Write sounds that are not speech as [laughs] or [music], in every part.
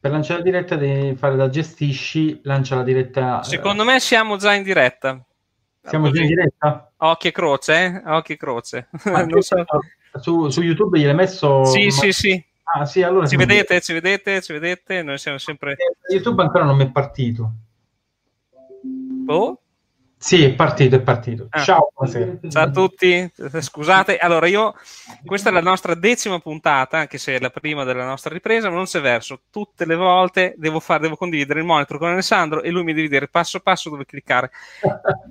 Per lanciare la diretta devi fare da gestisci, lancia la diretta. Secondo me siamo già in diretta. Siamo già in diretta? Occhio e croce, eh? Occhio e croce. [laughs] So. Su, su, YouTube gliel'hai messo? Sì, ma... sì, sì. Ah, sì, allora ci vedete, ci vedete, ci vedete, noi siamo sempre... YouTube ancora non mi è partito. Oh? Sì, è partito, è partito. Ah. Ciao, buonasera. Ciao a tutti, scusate. Allora, io, questa è la nostra decima puntata, anche se è la prima della nostra ripresa, ma non c'è verso. Tutte le volte devo, fare, devo condividere il monitor con Alessandro e lui mi deve dire passo passo dove cliccare.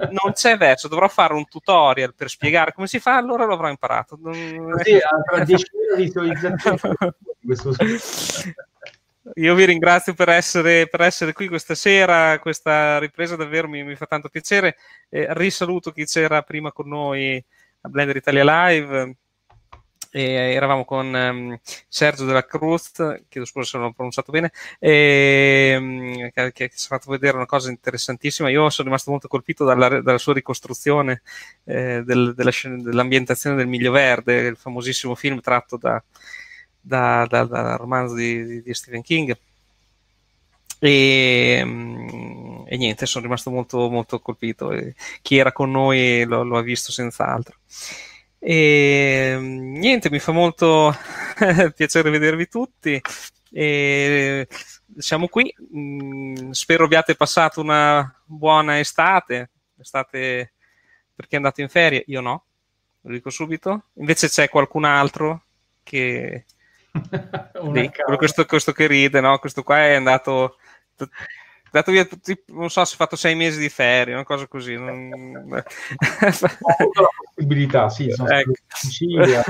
Non c'è verso, dovrò fare un tutorial per spiegare come si fa, allora l'avrò imparato. Sì, tra 10 visualizzazioni. questo io vi ringrazio per essere, per essere, qui questa sera, questa ripresa davvero mi, mi fa tanto piacere. Eh, risaluto chi c'era prima con noi a Blender Italia Live. E eravamo con um, Sergio della Cruz, chiedo scusa se non ho pronunciato bene, e, um, che, che, ci ha fatto vedere una cosa interessantissima. Io sono rimasto molto colpito dalla, dalla sua ricostruzione eh, del, della, dell'ambientazione del Miglio Verde, il famosissimo film tratto da, da, da, dal romanzo di, di, Stephen King. E, mm, e, niente, sono rimasto molto, molto colpito. Chi era con noi lo, lo ha visto senz'altro. E mm, niente, mi fa molto [laughs] piacere vedervi tutti. E siamo qui. Mm, spero abbiate passato una buona estate. Estate perché andate in ferie? Io no, lo dico subito. Invece c'è qualcun altro che [laughs] Lì, questo, questo, che ride, no? Questo qua è andato, è andato via, non so, si è fatto sei mesi di ferie, una cosa così. Non... [laughs] Ho avuto la possibilità, sì, [laughs] sono ecco. Sicilia.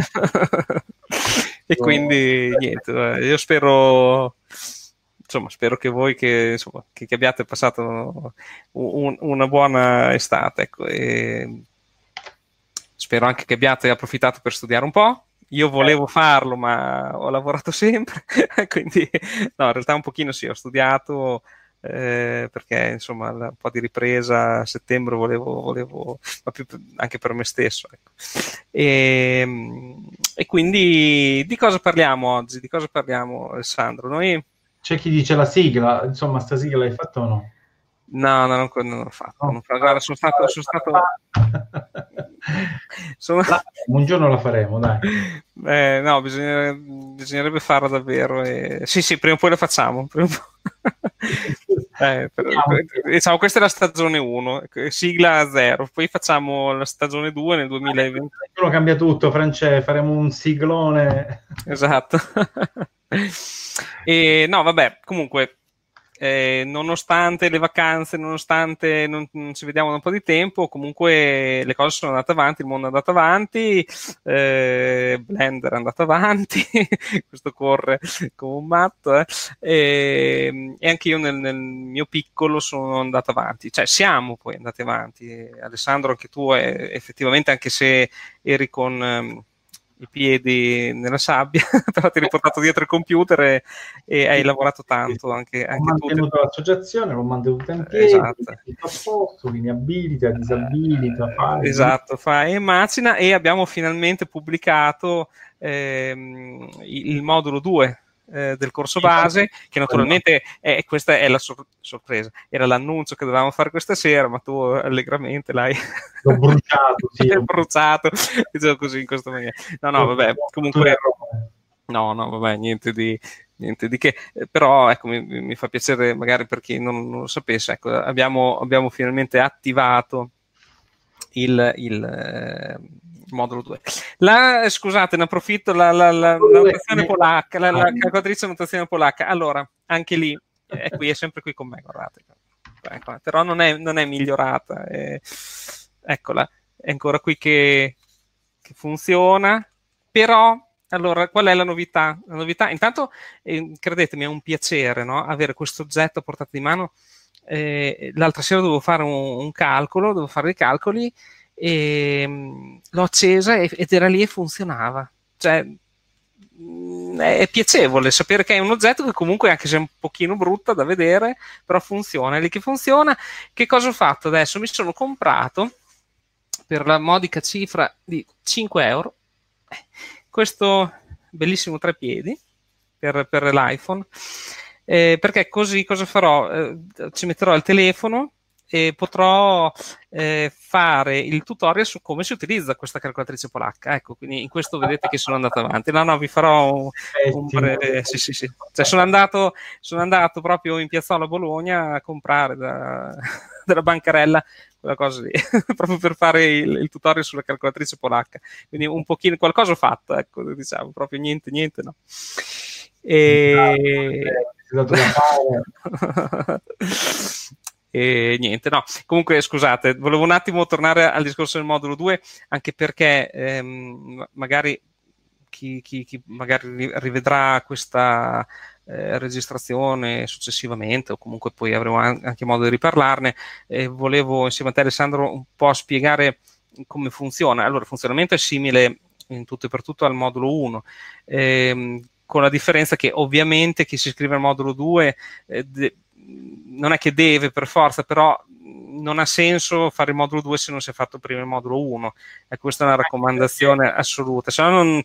e quindi niente, io spero insomma, spero che voi che, insomma, che, che abbiate passato un, una buona estate. Ecco, e spero anche che abbiate approfittato per studiare un po'. Io volevo farlo, ma ho lavorato sempre, [laughs] quindi no, in realtà un pochino sì, ho studiato eh, perché insomma un po' di ripresa a settembre volevo, volevo ma più anche per me stesso. Ecco. E, ehm, e, quindi di cosa parliamo oggi? Di cosa parliamo, Alessandro? Noi... C'è chi dice la sigla, insomma, sta sigla l'hai fatta o no? No, no, non, non l'ho fatto. No. Non, guarda, sono stato. Sono stato... [laughs] sono... [laughs] un giorno la faremo, dai. [laughs] Eh, no, bisognerebbe, bisognerebbe farla davvero. E... Sì, sì, prima o poi la facciamo. eh, per, diciamo, questa è la stagione 1, sigla 0. Poi facciamo la stagione 2 nel 2020. Uno cambia tutto, France, faremo un siglone. Esatto. e no, vabbè, comunque eh, nonostante le vacanze, nonostante non, non, ci vediamo da un po' di tempo, comunque le cose sono andate avanti, il mondo è andato avanti, eh, Blender è andato avanti, [laughs] questo corre come un matto, eh, e, e, anche io nel, nel, mio piccolo sono andato avanti, cioè siamo poi andati avanti. Alessandro, anche tu, eh, effettivamente, anche se eri con... I piedi nella sabbia, [laughs] però ti hai riportato dietro il computer e, e hai lavorato tanto anche, anche ho mantenuto tu. l'associazione, l'ho mantenuto in piedi, esatto. a posto, quindi abilita, disabilita, fai. Esatto, fai e macina e abbiamo finalmente pubblicato ehm, il modulo 2 eh, del corso base, che naturalmente è, questa è la sor- sorpresa. Era l'annuncio che dovevamo fare questa sera, ma tu allegramente l'hai [laughs] L'ho bruciato, sì. L'hai bruciato, [laughs] diciamo così in questa maniera. No, no, vabbè, comunque... No, no, vabbè, niente di, niente di che, però ecco, mi, mi, fa piacere magari per chi non, non lo sapesse, ecco, abbiamo, abbiamo finalmente attivato il, il, eh, modulo 2. La, scusate, ne approfitto, la, la, la, la notazione polacca, la, la calcolatrice notazione polacca, allora, anche lì, è qui, è sempre qui con me, guardate. Eccola, però non è, non è migliorata, è, eccola, è ancora qui che, che funziona, però allora, qual è la novità? La novità, intanto, eh, credetemi, è un piacere no? avere questo oggetto a portata di mano. Eh, l'altra sera dovevo fare un, un, calcolo, dovevo fare dei calcoli e ehm, l'ho accesa ed era lì e funzionava. Cioè, mm, è piacevole sapere che è un oggetto che comunque anche se è un pochino brutta da vedere, però funziona, è lì che funziona. Che cosa ho fatto adesso? Mi sono comprato per la modica cifra di 5 euro questo bellissimo treppiedi per, per l'iPhone eh, perché così cosa farò? Eh, ci metterò il telefono e potrò eh, fare il tutorial su come si utilizza questa calcolatrice polacca. Ecco, quindi in questo vedete che sono andato avanti. No, no, vi farò un, un breve... Sì, sì, sì. Cioè, sono, andato, sono andato proprio in piazzola Bologna a comprare da, [laughs] dalla bancarella quella cosa lì, [laughs] proprio per fare il, il, tutorial sulla calcolatrice polacca. Quindi un pochino, qualcosa ho fatto, ecco, diciamo, proprio niente, niente, no. E... [laughs] E niente, no. Comunque, scusate, volevo un attimo tornare al discorso del modulo 2, anche perché ehm, magari chi, chi, chi, magari rivedrà questa eh, registrazione successivamente, o comunque poi avremo anche modo di riparlarne, eh, volevo insieme a te, Alessandro, un po' spiegare come funziona. Allora, il funzionamento è simile in tutto e per tutto al modulo 1. Ehm, con la differenza che ovviamente chi si iscrive al modulo 2 eh, de- non è che deve per forza, però non ha senso fare il modulo 2 se non si è fatto prima il modulo 1. E questa è una raccomandazione assoluta. Se no non,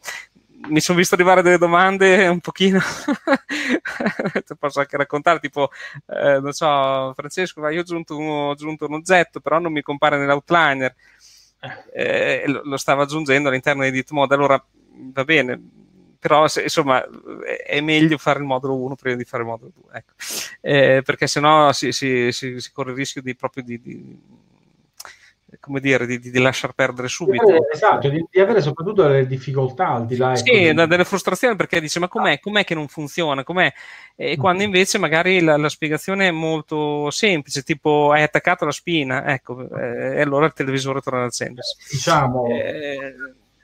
mi sono visto arrivare delle domande un pochino [laughs] ti posso anche raccontare tipo eh, non so Francesco io ho aggiunto, un, ho aggiunto un oggetto però non mi compare nell'outliner eh, lo, lo stava aggiungendo all'interno di edit mode allora va bene però se, insomma è meglio fare il modulo 1 prima di fare il modulo 2, ecco. eh, perché sennò si, si, si, si, corre il rischio di proprio di, di come dire, di, di, lasciar perdere subito. Avere, esatto, di, di, avere soprattutto delle difficoltà al di là. Sì, ecco, delle frustrazioni perché dice ma com'è, com'è che non funziona? Com'è? E quando invece magari la, la, spiegazione è molto semplice, tipo hai attaccato la spina, ecco, eh, e allora il televisore torna ad accendersi. Diciamo... Eh,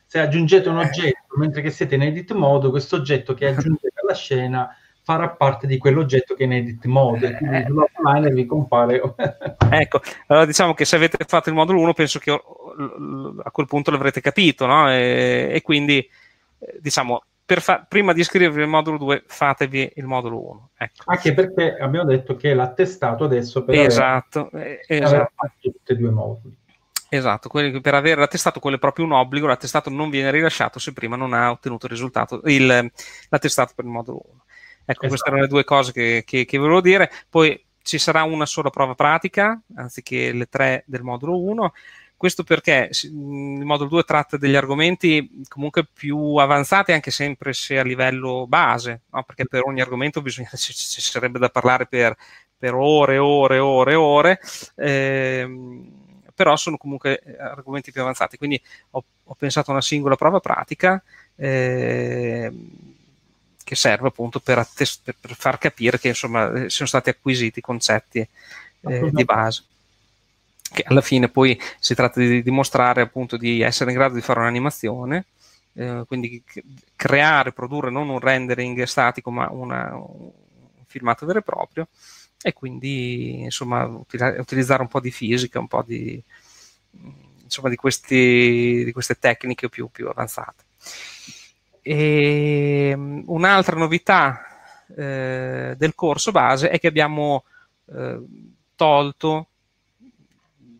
se aggiungete un oggetto mentre che siete in edit mode, questo oggetto che aggiungete alla scena farà parte di quell'oggetto che è in edit mode, quindi eh. sull'offline vi compare. [laughs] ecco, allora diciamo che se avete fatto il modulo 1 penso che a quel punto l'avrete capito, no? E, e quindi eh, diciamo fa- prima di scrivervi il modulo 2 fatevi il modulo 1. Ecco. Anche perché abbiamo detto che l'attestato adesso per esatto, avere, eh, esatto. tutti e due i moduli. Esatto, per aver attestato quello è proprio un obbligo, l'attestato non viene rilasciato se prima non ha ottenuto il risultato, il, l'attestato per il modulo 1. Ecco, esatto. queste erano le due cose che, che, che, volevo dire. Poi ci sarà una sola prova pratica, anziché le tre del modulo 1. Questo perché il modulo 2 tratta degli argomenti comunque più avanzati, anche sempre se a livello base, no? perché per ogni argomento bisogna, [laughs] ci, ci sarebbe da parlare per, per ore e ore e ore e ore. Eh, però sono comunque eh, argomenti più avanzati. Quindi ho, ho pensato a una singola prova pratica eh, che serve appunto per, attest- per, per, far capire che insomma eh, sono stati acquisiti i concetti eh, di base. Che alla fine poi si tratta di dimostrare appunto di essere in grado di fare un'animazione, eh, quindi creare, produrre non un rendering statico ma una, un filmato vero e proprio e quindi insomma utilizzare un po' di fisica, un po' di, insomma, di, questi, di queste tecniche più, più avanzate. E, um, un'altra novità eh, del corso base è che abbiamo eh, tolto,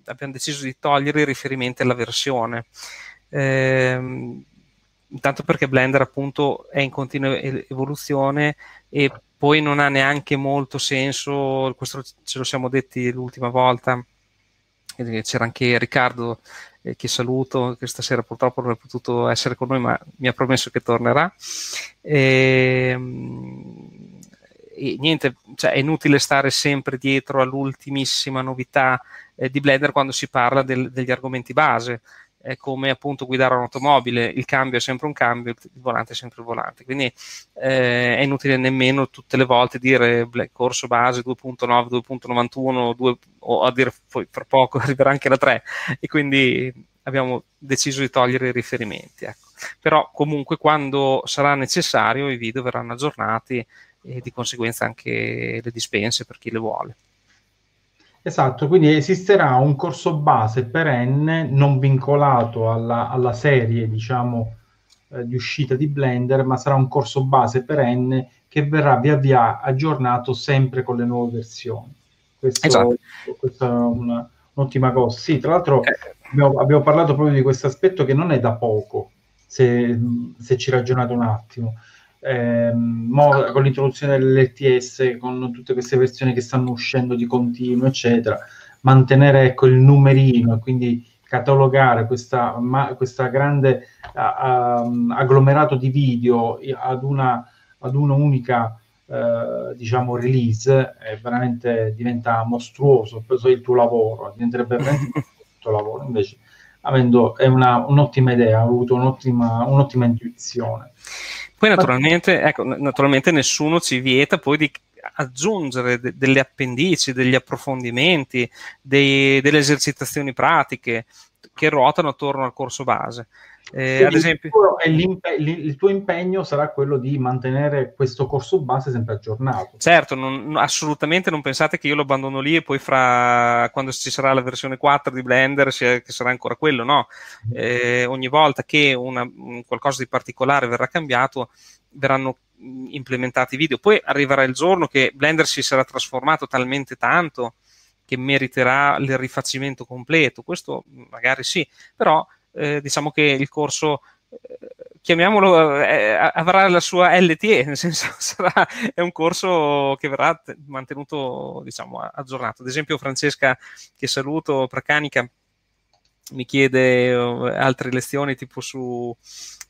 abbiamo deciso di togliere i riferimenti alla versione. Eh, intanto perché Blender appunto è in continua evoluzione e poi non ha neanche molto senso, questo ce lo siamo detti l'ultima volta, c'era anche Riccardo eh, che saluto, che stasera purtroppo non è potuto essere con noi, ma mi ha promesso che tornerà. E, ehm, e niente, cioè è inutile stare sempre dietro all'ultimissima novità eh, di Blender quando si parla del, degli argomenti base è come appunto guidare un'automobile, il cambio è sempre un cambio, il volante è sempre il volante, quindi eh, è inutile nemmeno tutte le volte dire corso base 2.9, 2.91 2, o a dire poi fra poco [laughs] arriverà anche la 3 e quindi abbiamo deciso di togliere i riferimenti. Ecco. Però comunque quando sarà necessario i video verranno aggiornati e di conseguenza anche le dispense per chi le vuole. Esatto, quindi esisterà un corso base perenne non vincolato alla, alla serie, diciamo, eh, di uscita di Blender, ma sarà un corso base perenne che verrà via via aggiornato sempre con le nuove versioni. Questo, esatto. Questa è una, un'ottima cosa. Sì, tra l'altro eh. abbiamo, abbiamo, parlato proprio di questo aspetto che non è da poco, se, se ci ragionate un attimo. Ehm, con l'introduzione dell'LTS, con tutte queste versioni che stanno uscendo di continuo, eccetera, mantenere ecco, il numerino, quindi catalogare questa, ma, questa grande uh, um, agglomerato di video ad una, ad un'unica uh, diciamo release è veramente diventa mostruoso il tuo lavoro diventerebbe veramente [laughs] il tuo lavoro invece avendo è una, un'ottima idea ha avuto un'ottima, un'ottima intuizione poi naturalmente, ecco, naturalmente nessuno ci vieta poi di aggiungere de- delle appendici, degli approfondimenti, dei, delle esercitazioni pratiche che ruotano attorno al corso base. Eh, ad esempio, il tuo, il tuo impegno sarà quello di mantenere questo corso base sempre aggiornato. Certo, non, assolutamente non pensate che io lo abbandono lì e poi fra quando ci sarà la versione 4 di Blender sia, che sarà ancora quello, no. Mm-hmm. Eh, ogni volta che una, un, qualcosa di particolare verrà cambiato, verranno implementati video. Poi arriverà il giorno che Blender si sarà trasformato talmente tanto che meriterà il rifacimento completo. Questo magari sì, però eh, diciamo che il corso eh, chiamiamolo, eh, avrà la sua LTE, [laughs] nel senso sarà, è un corso che verrà mantenuto diciamo, aggiornato. Ad esempio Francesca, che saluto, Pracanica, mi chiede altre lezioni tipo su,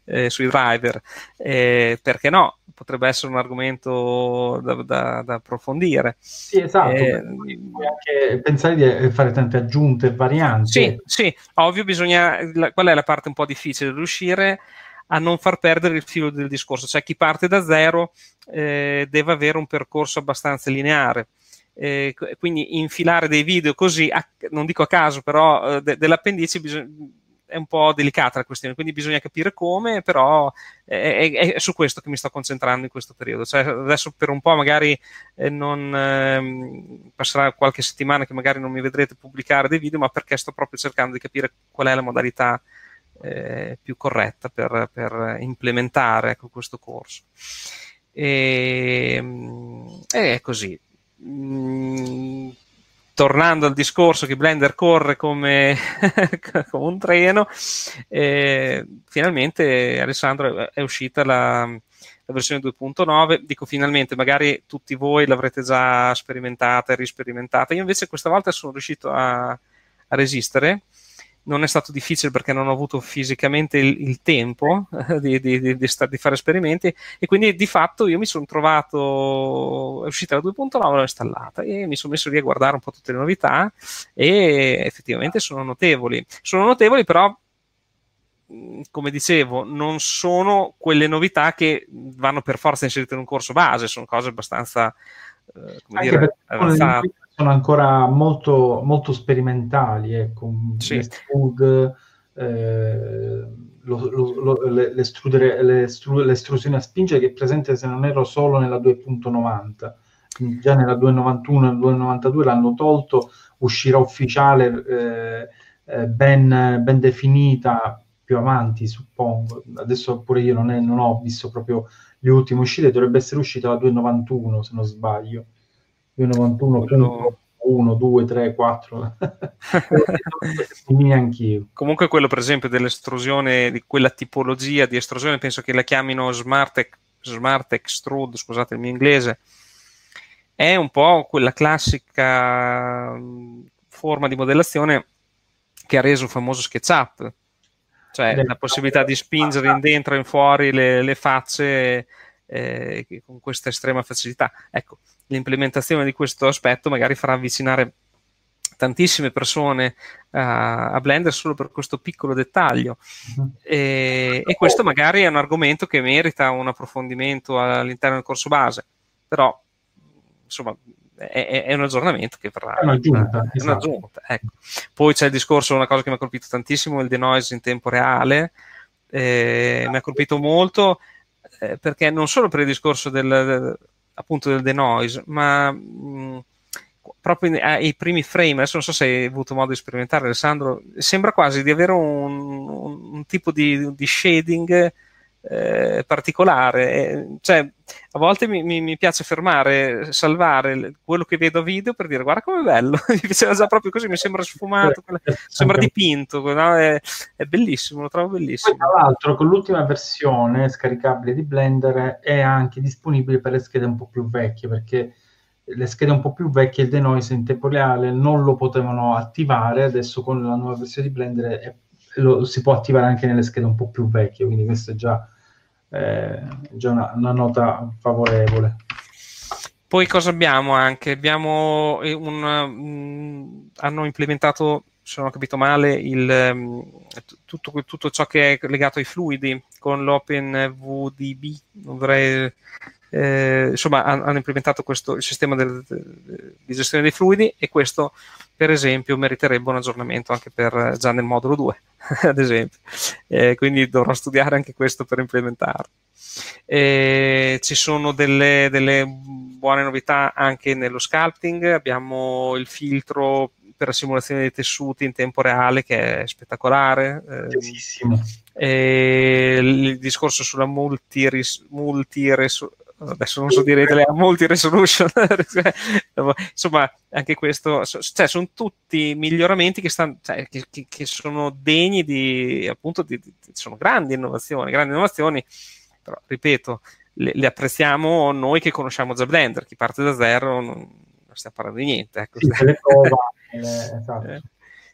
eh, sui driver, eh, perché no? Potrebbe essere un argomento da, da, da approfondire. Sì, esatto. Eh, puoi anche pensare di fare tante aggiunte e varianti. Sì, sì, ovvio, bisogna. La, qual è la parte un po' difficile? Riuscire a non far perdere il filo del discorso, cioè chi parte da zero eh, deve avere un percorso abbastanza lineare. Eh, quindi infilare dei video così, a, non dico a caso, però eh, de- dell'appendice bisogna è un po' delicata la questione, quindi bisogna capire come, però è, è, è, su questo che mi sto concentrando in questo periodo. Cioè, adesso per un po' magari eh, non eh, passerà qualche settimana che magari non mi vedrete pubblicare dei video, ma perché sto proprio cercando di capire qual è la modalità eh, più corretta per, per implementare ecco, questo corso. E, e è così. Mm, tornando al discorso che Blender corre come, [laughs] come un treno, eh, finalmente Alessandro è uscita la, la versione 2.9. Dico finalmente, magari tutti voi l'avrete già sperimentata e risperimentata. Io invece questa volta sono riuscito a, a resistere non è stato difficile perché non ho avuto fisicamente il, il tempo eh, di, di, di, di, fare esperimenti e quindi di fatto io mi sono trovato, è uscita la 2.9, l'ho installata e mi sono messo lì a guardare un po' tutte le novità e effettivamente sono notevoli. Sono notevoli però mm, come dicevo, non sono quelle novità che vanno per forza inserite in un corso base, sono cose abbastanza eh, dire, avanzate sono ancora molto, molto sperimentali, ecco, sì. l'estrud, eh, lo, lo, lo, l'estrusione a spingere che è presente se non ero solo nella 2.90 già nella 2.91 e 2.92 l'hanno tolto uscirà ufficiale eh, eh, ben, ben, definita più avanti suppongo. Adesso pure io non, è, non ho visto proprio le ultime uscite dovrebbe essere uscita la 2.91 se non sbaglio 91.1, 2, 3, 4. anch'io. Comunque quello per esempio dell'estrusione, di quella tipologia di estrusione, penso che la chiamino Smart, smart Extrude, scusate il mio inglese, è un po' quella classica mm, forma di modellazione che ha reso famoso SketchUp, cioè la possibilità di spingere in dentro e in fuori le, le facce eh, con questa estrema facilità. Ecco, l'implementazione di questo aspetto magari farà avvicinare tantissime persone a, a Blender solo per questo piccolo dettaglio uh-huh. e, e, questo magari è un argomento che merita un approfondimento all'interno del corso base però insomma è, è un aggiornamento che verrà è un'aggiunta, è esatto. un'aggiunta ecco. poi c'è il discorso una cosa che mi ha colpito tantissimo il denoise in tempo reale eh, mi ha colpito molto eh, perché non solo per il discorso del appunto del denoise, ma mh, proprio ai primi frame, adesso non so se hai avuto modo di sperimentare Alessandro, sembra quasi di avere un, un, un tipo di, di shading eh, particolare. Eh, cioè, a volte mi, mi, mi, piace fermare, salvare quello che vedo a video per dire guarda com'è bello, [laughs] mi piaceva già proprio così, mi sembra sfumato, sembra dipinto, no? è, è, bellissimo, lo trovo bellissimo. Poi, tra l'altro con l'ultima versione scaricabile di Blender è anche disponibile per le schede un po' più vecchie perché le schede un po' più vecchie il denoise in tempo reale non lo potevano attivare, adesso con la nuova versione di Blender è, lo, si può attivare anche nelle schede un po' più vecchie, quindi questa è già, eh, già una, una, nota favorevole. Poi cosa abbiamo anche? Abbiamo un, um, hanno implementato, se non ho capito male, il, um, tutto, tutto, ciò che è legato ai fluidi con l'OpenVDB, non vorrei eh, insomma hanno implementato questo, il sistema del, di gestione dei fluidi e questo per esempio meriterebbe un aggiornamento anche per, già nel modulo 2 [laughs] ad esempio. Eh, quindi dovrò studiare anche questo per implementarlo. Eh, ci sono delle, delle, buone novità anche nello sculpting abbiamo il filtro per la simulazione dei tessuti in tempo reale che è spettacolare eh, il discorso sulla multi, multi adesso non so dire italiano, multi resolution, [laughs] insomma, anche questo, cioè, sono tutti miglioramenti che, stanno, cioè, che, che, che sono degni di, appunto, di, di, sono grandi innovazioni, grandi innovazioni, però, ripeto, le, le, apprezziamo noi che conosciamo già Blender, chi parte da zero non stiamo parlando di niente. Ecco. Sì, [laughs] eh, esatto. eh,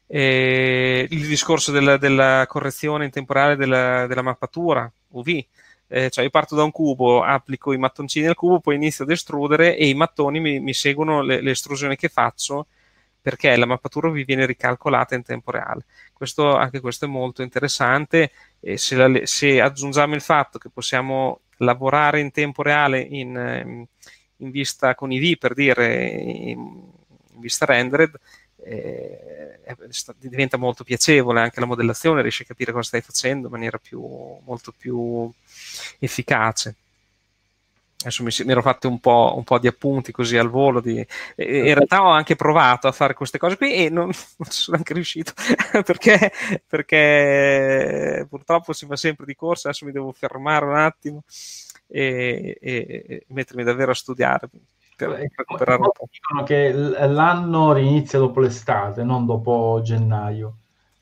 eh, il discorso della, della, correzione in temporale della, della mappatura UV, eh, cioè io parto da un cubo, applico i mattoncini al cubo, poi inizio ad estrudere e i mattoni mi, mi seguono le, le, estrusioni che faccio perché la mappatura vi viene ricalcolata in tempo reale. Questo, anche questo è molto interessante e se, la, se, aggiungiamo il fatto che possiamo lavorare in tempo reale in, in vista con IV per dire in, in vista rendered, eh, diventa molto piacevole anche la modellazione, riesci a capire cosa stai facendo in maniera più, molto più efficace. Adesso mi, mi ero fatto un po', un po', di appunti così al volo. Di, in realtà ho anche provato a fare queste cose qui e non, [laughs] non sono anche riuscito [laughs] perché, perché, purtroppo si va sempre di corsa. Adesso mi devo fermare un attimo e, e, mettermi davvero a studiare per recuperare un po'. Dicono che l'anno rinizia dopo l'estate, non dopo gennaio.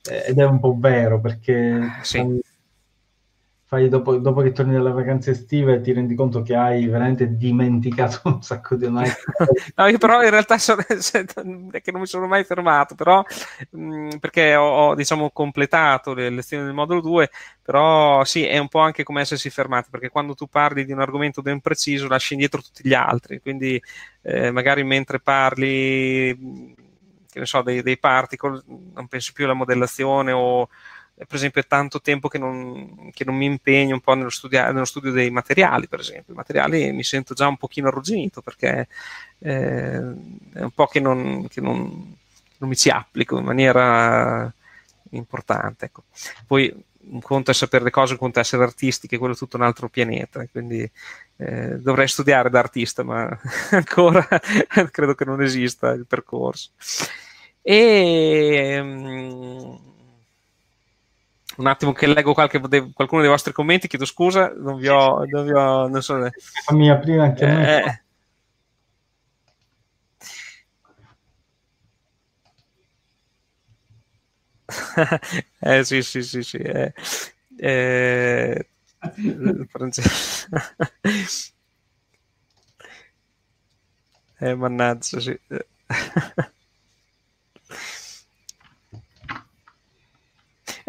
Eh, ed è un po' vero perché sì fai dopo, dopo, che torni dalle vacanze estive ti rendi conto che hai veramente dimenticato [laughs] un sacco di online. [laughs] no, io però in realtà sono, [laughs] è che non mi sono mai fermato, però mh, perché ho, ho, diciamo completato le lezioni del modulo 2, però sì, è un po' anche come essersi fermati, perché quando tu parli di un argomento ben preciso lasci indietro tutti gli altri, quindi eh, magari mentre parli che ne so, dei, dei particle, non pensi più alla modellazione o per esempio è tanto tempo che non, che non mi impegno un po' nello, studia- nello, studio dei materiali, per esempio. I materiali mi sento già un pochino arrugginito perché eh, è un po' che non, che non, non, mi ci applico in maniera importante. Ecco. Poi un conto è sapere le cose, un conto è essere artisti, che quello è tutto un altro pianeta, quindi eh, dovrei studiare da artista, ma [laughs] ancora credo che non esista il percorso. E... Um, un attimo che leggo qualche, de, qualcuno dei vostri commenti, chiedo scusa, non vi ho... Non vi ho non so, Fammi aprire anche eh, [laughs] eh sì, sì, sì, sì. Eh, eh, [laughs] eh, mannaggia, sì. [laughs]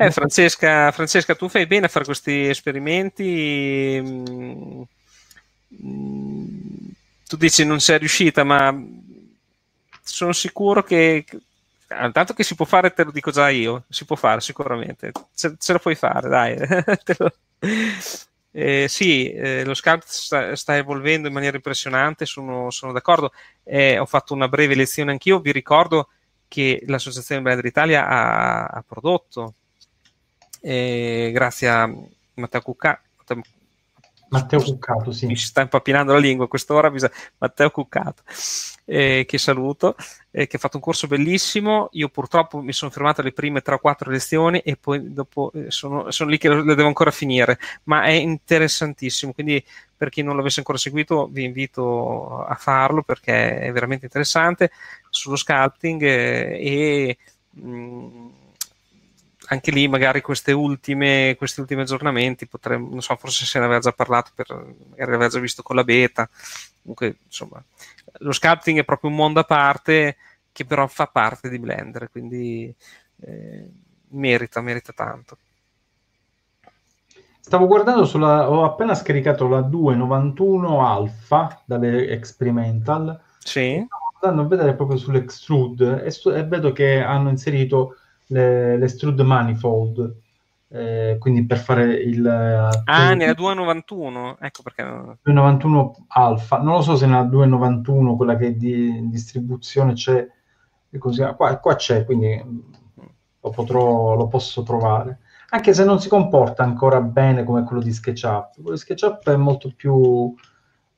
Eh, Francesca, Francesca, tu fai bene a fare questi esperimenti. Mm, tu dici non sei riuscita, ma sono sicuro che intanto che si può fare, te lo dico già io, si può fare sicuramente, ce, ce lo puoi fare, dai. [laughs] eh, sì, eh, lo scout sta, sta, evolvendo in maniera impressionante, sono, sono d'accordo. Eh, ho fatto una breve lezione anch'io, vi ricordo che l'Associazione Blender Italia ha, ha prodotto e grazie a Matteo Cucca, Matteo Cuccato, sì. Mi si sta impappinando la lingua a quest'ora, bisogna... Matteo Cuccato, eh, che saluto, eh, che ha fatto un corso bellissimo. Io purtroppo mi sono fermato alle prime 3 o 4 lezioni e poi dopo eh, sono, sono, lì che le devo ancora finire, ma è interessantissimo, quindi per chi non l'avesse ancora seguito vi invito a farlo perché è veramente interessante sullo sculpting eh, e... Mh, mm, anche lì magari queste ultime, questi ultimi aggiornamenti potremmo, non so, forse se ne aveva già parlato, per, magari l'aveva già visto con la beta. Comunque, insomma, lo sculpting è proprio un mondo a parte che però fa parte di Blender, quindi eh, merita, merita tanto. Stavo guardando sulla, ho appena scaricato la 291 Alpha dalle Experimental. Sì. Stavo andando a vedere proprio sull'Extrude e, su, e vedo che hanno inserito le, l'extrude manifold, eh, quindi per fare il... Ah, nella 291, ecco perché... 291 alfa, non lo so se nella 291, quella che è di distribuzione c'è, così, qua, qua c'è, quindi lo, potrò, lo posso trovare anche se non si comporta ancora bene come quello di SketchUp. Quello di SketchUp è molto più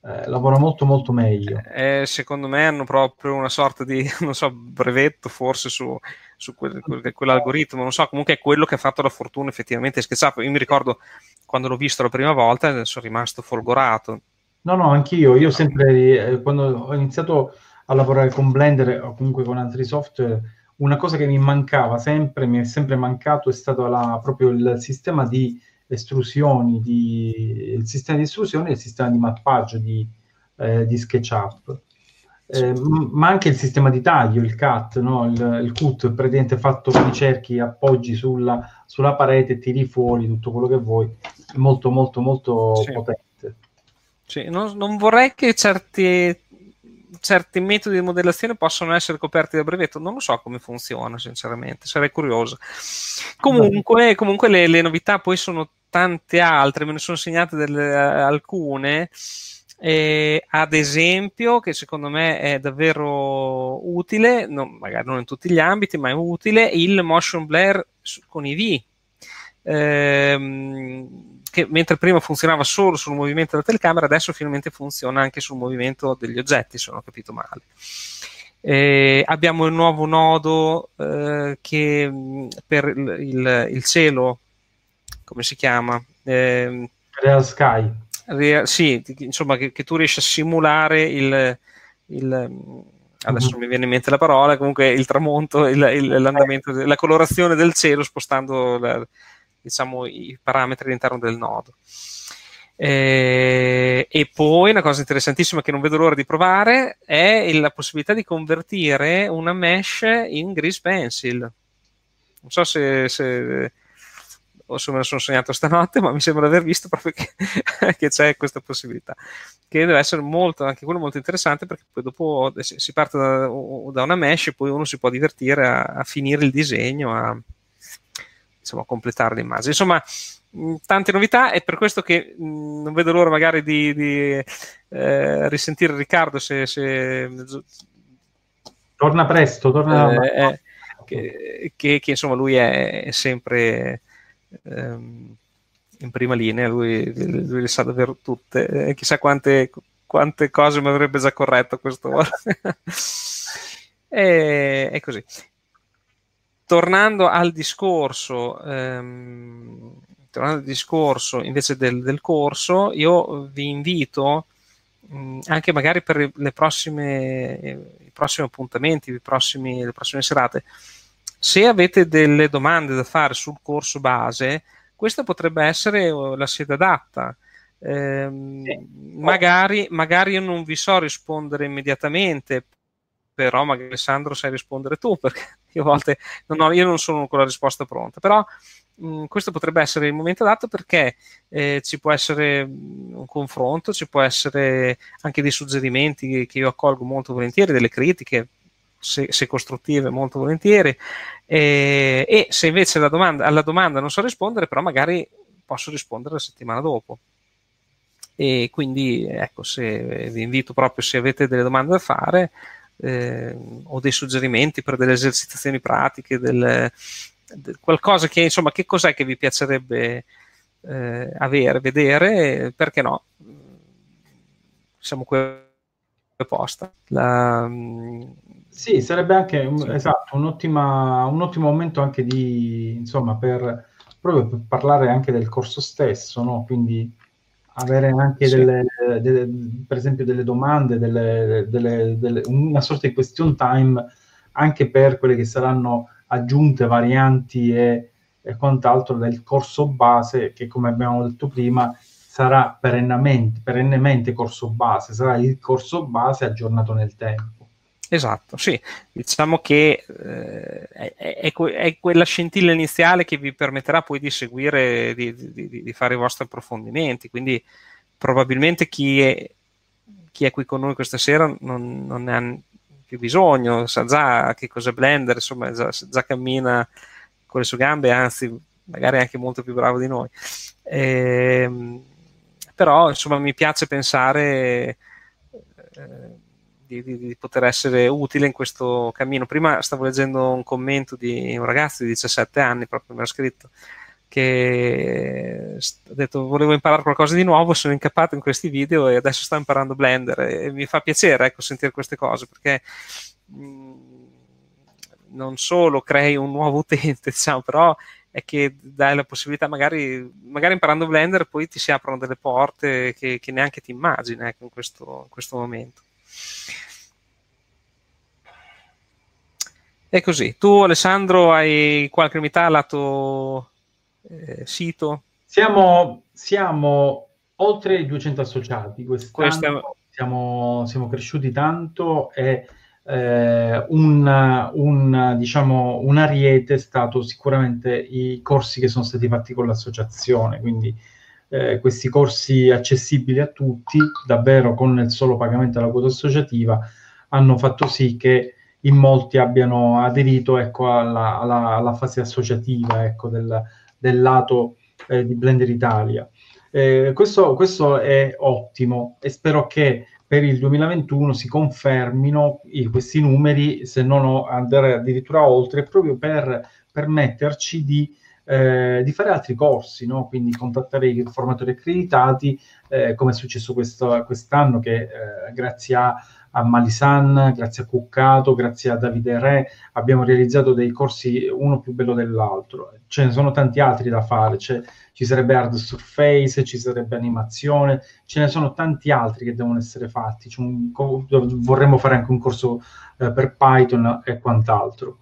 eh, lavora molto molto meglio. Eh, secondo me hanno proprio una sorta di, [laughs] non so, brevetto forse su, su quel, quel, quell'algoritmo, non so, comunque è quello che ha fatto la fortuna effettivamente SketchUp. Io mi ricordo quando l'ho visto la prima volta sono rimasto folgorato. No, no, anch'io, io sempre, eh, quando ho iniziato a lavorare con Blender o comunque con altri software, una cosa che mi mancava sempre, mi è sempre mancato, è stato la, proprio il sistema di estrusioni, di, il sistema di estrusione e il sistema di mappaggio di, eh, di SketchUp. Eh, ma anche il sistema di taglio, il cut, no? il, il cut praticamente fatto con i cerchi, appoggi sulla, sulla parete, tiri fuori tutto quello che vuoi, è molto molto molto sì. potente. Sì, non, non, vorrei che certi, certi metodi di modellazione possano essere coperti da brevetto, non lo so come funziona sinceramente, sarei curioso. Comunque, comunque le, le novità poi sono tante altre, me ne sono segnate delle, alcune. Eh, ad esempio, che secondo me è davvero utile, non, magari non in tutti gli ambiti, ma è utile, il motion blur con i V. Ehm, che mentre prima funzionava solo sul movimento della telecamera, adesso finalmente funziona anche sul movimento degli oggetti, se non ho capito male. Eh, abbiamo il nuovo nodo eh, che per il, il, il, cielo, come si chiama? Eh, Real Sky. Real, sì, insomma, che, che, tu riesci a simulare il, il adesso mm-hmm. mi viene in mente la parola, comunque il tramonto, il, il, l'andamento, la colorazione del cielo spostando la, diciamo, i parametri all'interno del nodo. Eh, e poi una cosa interessantissima che non vedo l'ora di provare è la possibilità di convertire una mesh in Grease Pencil. Non so se, se o se me lo sono segnato stanotte, ma mi sembra di aver visto proprio che, [laughs] che, c'è questa possibilità, che deve essere molto, anche quello molto interessante perché poi dopo si parte da, da una mesh e poi uno si può divertire a, a finire il disegno, a, insomma, completare l'immagine. Insomma, tante novità e per questo che mh, non vedo l'ora magari di, di eh, risentire Riccardo se, se... Torna presto, torna... Eh, eh, che, che, che, insomma lui è, è sempre ehm, in prima linea, lui, lui, le sa davvero tutte, eh, chissà quante, quante cose mi avrebbe già corretto a quest'ora. [laughs] e, è così. Tornando al discorso, ehm, tornando al discorso invece del, del, corso, io vi invito mh, anche magari per le prossime, i prossimi appuntamenti, i prossimi, le prossime serate, se avete delle domande da fare sul corso base, questa potrebbe essere uh, la sede adatta. Eh, sì. magari, magari io non vi so rispondere immediatamente, però magari Alessandro sai rispondere tu, [laughs] perché io a volte non ho, io non sono con la risposta pronta, però mh, questo potrebbe essere il momento adatto perché eh, ci può essere un confronto, ci può essere anche dei suggerimenti che io accolgo molto volentieri, delle critiche, se, se costruttive, molto volentieri, e, e se invece domanda, alla domanda non so rispondere, però magari posso rispondere la settimana dopo e quindi ecco se vi invito proprio se avete delle domande da fare eh, o dei suggerimenti per delle esercitazioni pratiche, del, del, qualcosa che insomma, che cos'è che vi piacerebbe eh, avere, vedere, perché no? Siamo qui apposta. La, sì, sarebbe anche sì. esatto, un, un ottimo momento anche di, insomma, per, proprio per parlare anche del corso stesso, no? Quindi avere anche sì. delle, delle, per esempio delle domande, delle, delle, una sorta di question time anche per quelle che saranno aggiunte varianti e, e quant'altro del corso base che come abbiamo detto prima sarà perennemente, perennemente corso base, sarà il corso base aggiornato nel tempo. Esatto, sì, diciamo che eh, è, è, è, quella scintilla iniziale che vi permetterà poi di seguire, di, di, di fare i vostri approfondimenti, quindi probabilmente chi è, chi è, qui con noi questa sera non, non ne ha più bisogno, sa già che cos'è Blender, insomma già, già cammina con le sue gambe, anzi magari è anche molto più bravo di noi. Eh, però insomma mi piace pensare... Eh, di, di, di, poter essere utile in questo cammino. Prima stavo leggendo un commento di un ragazzo di 17 anni, proprio mi ha scritto, che ha detto volevo imparare qualcosa di nuovo, sono incappato in questi video e adesso sto imparando Blender e mi fa piacere ecco, sentire queste cose perché mh, mm, non solo crei un nuovo utente, [laughs] diciamo, però è che dai la possibilità, magari, magari imparando Blender, poi ti si aprono delle porte che, che neanche ti immagini ecco, in, questo, in questo momento. È così. Tu, Alessandro, hai qualche novità lato eh, sito? Siamo, siamo, oltre i 200 associati. Quest'anno Questa... siamo, siamo, cresciuti tanto e eh, un, un, diciamo, un ariete è stato sicuramente i corsi che sono stati fatti con l'associazione. Quindi eh, questi corsi accessibili a tutti, davvero con il solo pagamento della quota associativa, hanno fatto sì che in molti abbiano aderito ecco, alla, alla, alla, fase associativa ecco, del, del, lato eh, di Blender Italia. Eh, questo, questo, è ottimo e spero che per il 2021 si confermino i, questi numeri, se non andare addirittura oltre, proprio per permetterci di eh, di fare altri corsi, no? quindi contattare i formatori accreditati, eh, come è successo questo, quest'anno, che eh, grazie a, a, Malisan, grazie a Cuccato, grazie a Davide Re, abbiamo realizzato dei corsi uno più bello dell'altro. Ce ne sono tanti altri da fare, C'è, ci sarebbe Hard Surface, ci sarebbe animazione, ce ne sono tanti altri che devono essere fatti. Un, vorremmo fare anche un corso eh, per Python e quant'altro.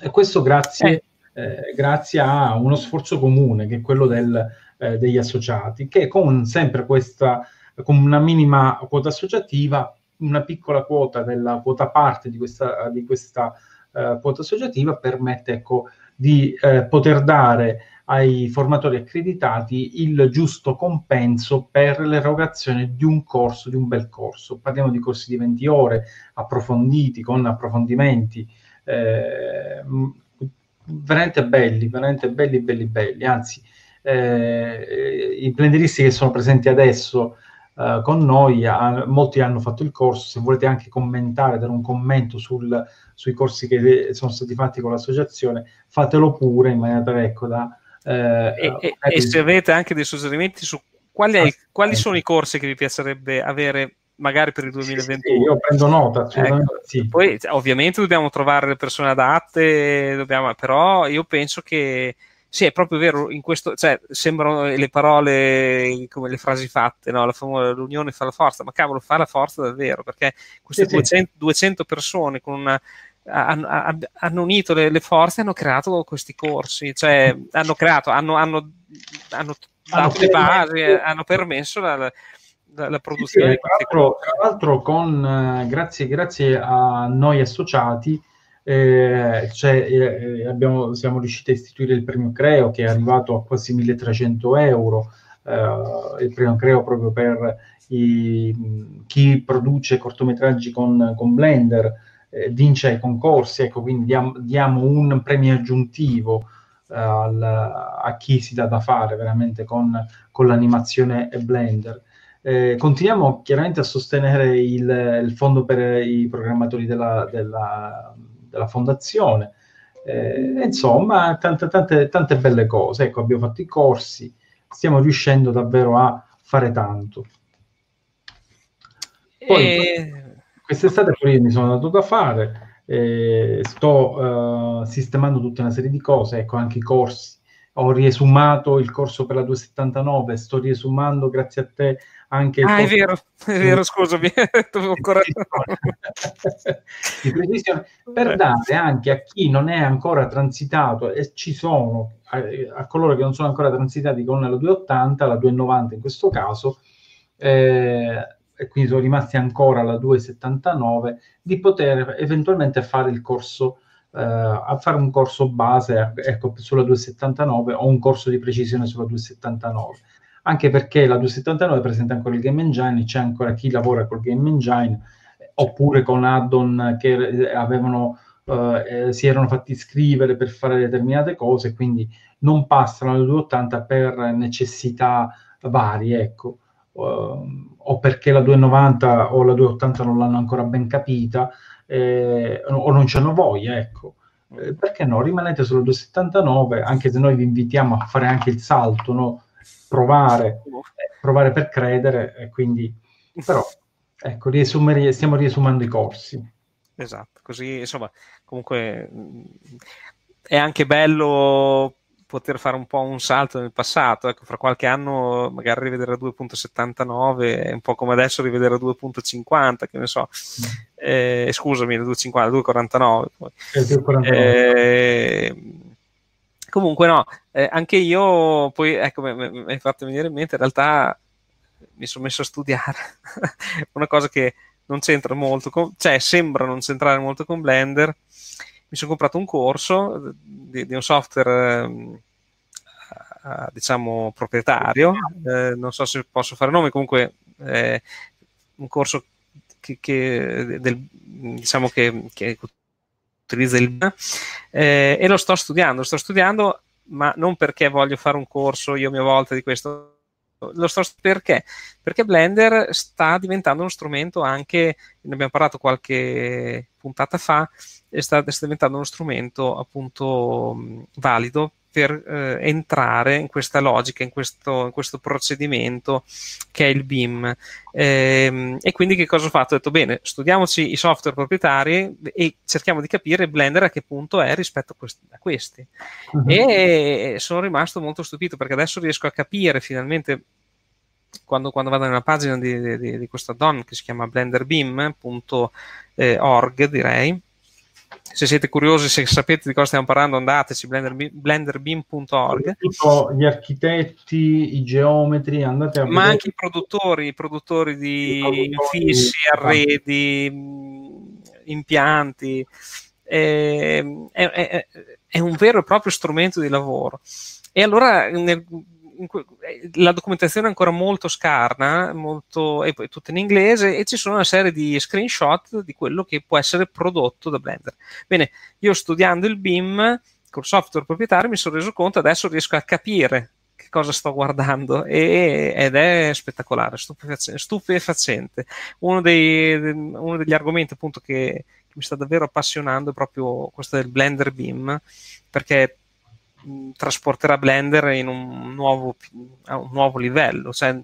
E questo grazie eh grazie a uno sforzo comune che è quello del, eh, degli associati, che con sempre questa, con una minima quota associativa, una piccola quota della quota parte di questa, di questa eh, quota associativa permette ecco, di eh, poter dare ai formatori accreditati il giusto compenso per l'erogazione di un corso, di un bel corso. Parliamo di corsi di 20 ore approfonditi, con approfondimenti, eh, veramente belli, veramente belli, belli, belli. Anzi, eh, i blenderisti che sono presenti adesso eh, con noi, ha, molti hanno fatto il corso. Se volete anche commentare, dare un commento sul, sui corsi che sono stati fatti con l'associazione, fatelo pure in maniera tale ecco, da. Eh, e, e, e, se avete anche dei suggerimenti su quali, quali sono i corsi che vi piacerebbe avere magari per il 2021. Sì, sì, io prendo nota. Ecco. Sì. Poi ovviamente dobbiamo trovare le persone adatte, dobbiamo, però io penso che sì, è proprio vero, in questo, cioè, sembrano le parole come le frasi fatte, no? la famosa, l'unione fa la forza, ma cavolo, fa la forza davvero, perché queste 200, 200, persone con una, hanno, hanno, unito le, le, forze e hanno creato questi corsi, cioè hanno creato, hanno, hanno, hanno dato le basi, hanno permesso la, la, la produzione. Sì, tra, l'altro, con, eh, grazie, grazie, a noi associati, eh, cioè, eh, abbiamo, siamo riusciti a istituire il premio Creo che è arrivato a quasi 1300 euro. Eh, il premio Creo proprio per i, chi produce cortometraggi con, con Blender eh, vince ai concorsi, ecco, quindi diamo, diamo un premio aggiuntivo al, a chi si dà da fare veramente con, con l'animazione e Blender. Eh, continuiamo chiaramente a sostenere il, il, fondo per i programmatori della, della, della fondazione. Eh, insomma, tante, tante, tante, belle cose. Ecco, abbiamo fatto i corsi, stiamo riuscendo davvero a fare tanto. Poi, e... quest'estate pure mi sono dato da fare, eh, sto uh, sistemando tutta una serie di cose, ecco anche i corsi. Ho riesumato il corso per la 279, sto riesumando grazie a te anche... Ah, è vero, [laughs] è vero, scusami, [laughs] ancora... di precisione, [laughs] per dare anche a chi non è ancora transitato, e ci sono, a, a coloro che non sono ancora transitati con la 280, la 290 in questo caso, eh, e quindi sono rimasti ancora alla 279, di poter eventualmente fare il corso, eh, a fare un corso base ecco, sulla 279 o un corso di precisione sulla 279 anche perché la 279 presenta ancora il Game Engine, c'è ancora chi lavora col Game Engine, oppure con add-on che avevano, eh, si erano fatti scrivere per fare determinate cose, quindi non passano alla 280 per necessità varie, ecco. Uh, o perché la 290 o la 280 non l'hanno ancora ben capita eh, o non ci hanno voglia, ecco. Eh, perché no? Rimanete sulla 279, anche se noi vi invitiamo a fare anche il salto, no? Provare, provare per credere, e quindi però ecco, riesumere, stiamo riesumando i corsi. Esatto, così insomma, comunque è anche bello poter fare un po' un salto nel passato, ecco, fra qualche anno magari rivedere a 2.79 è un po' come adesso rivedere a 2.50, che ne so, mm. eh, scusami, a 2.50, 2.49 poi. Eh, Comunque no, eh, anche io poi, ecco, mi hai fatto venire in mente, in realtà mi sono messo a studiare [laughs] una cosa che non c'entra molto, con, cioè sembra non c'entrare molto con Blender. Mi sono comprato un corso di, di un software, eh, diciamo, proprietario, eh, non so se posso fare nomi, comunque eh, un corso che, che, del, diciamo che, che utilizza il eh, e lo sto studiando, lo sto studiando, ma non perché voglio fare un corso io a mia volta di questo. Lo sto perché? Perché Blender sta diventando uno strumento anche, ne abbiamo parlato qualche puntata fa, sta, sta diventando uno strumento appunto valido per eh, entrare in questa logica, in questo, in questo, procedimento che è il BIM. Ehm, e quindi che cosa ho fatto? Ho detto bene, studiamoci i software proprietari e cerchiamo di capire Blender a che punto è rispetto a questi. A questi. Uh-huh. E sono rimasto molto stupito perché adesso riesco a capire finalmente quando, quando, vado nella pagina di, di, di questo add-on che si chiama blenderbeam.org direi se siete curiosi, se sapete di cosa stiamo parlando, andateci blender, blenderbeam.org. Gli architetti, i geometri, andate a Ma vedere. anche i produttori, i produttori di produttori, infissi, arredi, impianti. È, è, è, è, un vero e proprio strumento di lavoro. E allora nel, eh, la documentazione è ancora molto scarna, molto, e poi tutta in inglese, e ci sono una serie di screenshot di quello che può essere prodotto da Blender. Bene, io studiando il BIM col software proprietario mi sono reso conto, adesso riesco a capire che cosa sto guardando e, ed è spettacolare, stupefacente. stupefacente. Uno, dei, uno, degli argomenti appunto che, che mi sta davvero appassionando è proprio questo del Blender BIM, perché trasporterà Blender in un nuovo, a un nuovo livello, cioè,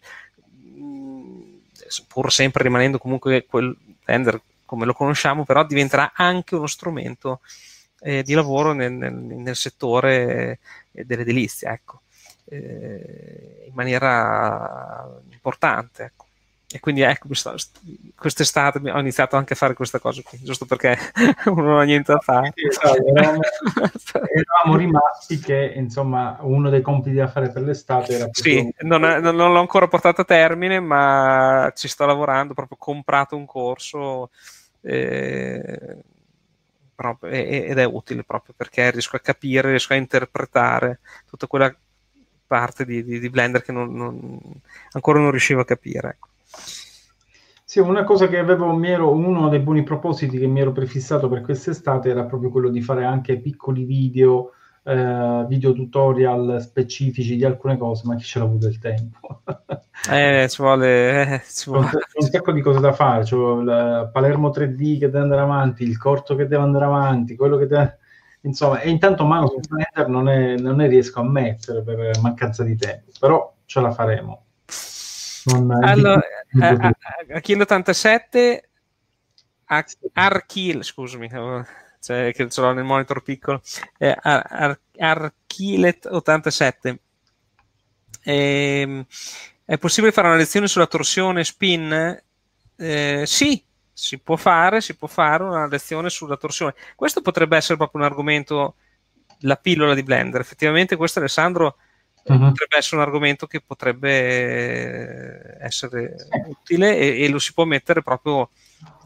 pur sempre rimanendo comunque quel Blender come lo conosciamo, però diventerà anche uno strumento eh, di lavoro nel, nel, nel settore eh, dell'edilizia, ecco, eh, in maniera importante. Ecco. E quindi ecco, quest'estate ho iniziato anche a fare questa cosa qui, giusto perché [laughs] uno non ha niente da fare. eravamo, [laughs] eravamo, rimasti che, insomma, uno dei compiti da fare per l'estate era... Sì, non, è, non, l'ho ancora portato a termine, ma ci sto lavorando, proprio ho comprato un corso eh, proprio, ed è utile proprio perché riesco a capire, riesco a interpretare tutta quella parte di, di, di Blender che non, non, ancora non riuscivo a capire. Ecco. Sì, una cosa che avevo, ero, uno dei buoni propositi che mi ero prefissato per quest'estate era proprio quello di fare anche piccoli video, eh, video tutorial specifici di alcune cose, ma chi ce l'ha avuto il tempo? eh, ci vuole... Eh, ci vuole. C'è un sacco di cose da fare, c'è il Palermo 3D che deve andare avanti, il corto che deve andare avanti, quello che deve... Insomma, e intanto mano su Blender non, è, non ne riesco a mettere per mancanza di tempo, però ce la faremo. Non, allora, a, [laughs] a, a Kill 87 Archil, scusami, cioè, che ce l'ho nel monitor piccolo, eh, Ar- Archilet 87. Eh, è possibile fare una lezione sulla torsione spin? Eh, sì, si può fare, si può fare una lezione sulla torsione. Questo potrebbe essere proprio un argomento, la pillola di Blender. Effettivamente questo Alessandro uh-huh. potrebbe essere un argomento che potrebbe essere utile e, e lo si può mettere proprio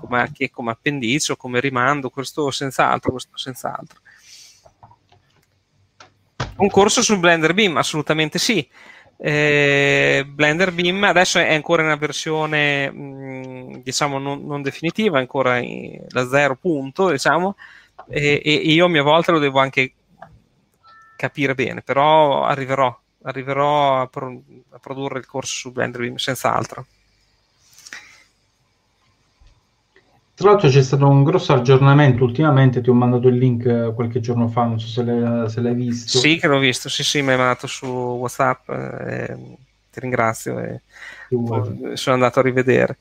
come, come appendice o come rimando, questo senz'altro, questo senz'altro. Un corso su Blender Beam? Assolutamente sì. Eh, Blender Beam adesso è ancora in una versione mh, diciamo non, non, definitiva, ancora in, la zero punto, diciamo, e, e, io a mia volta lo devo anche capire bene, però arriverò, arriverò a, pro, a produrre il corso su Blender Beam senz'altro. Tra l'altro c'è stato un grosso aggiornamento ultimamente, ti ho mandato il link eh, qualche giorno fa, non so se l'hai, se l'hai visto. Sì, che l'ho visto, sì, sì, mi hai mandato su WhatsApp, eh, ti ringrazio e sono andato a rivedere.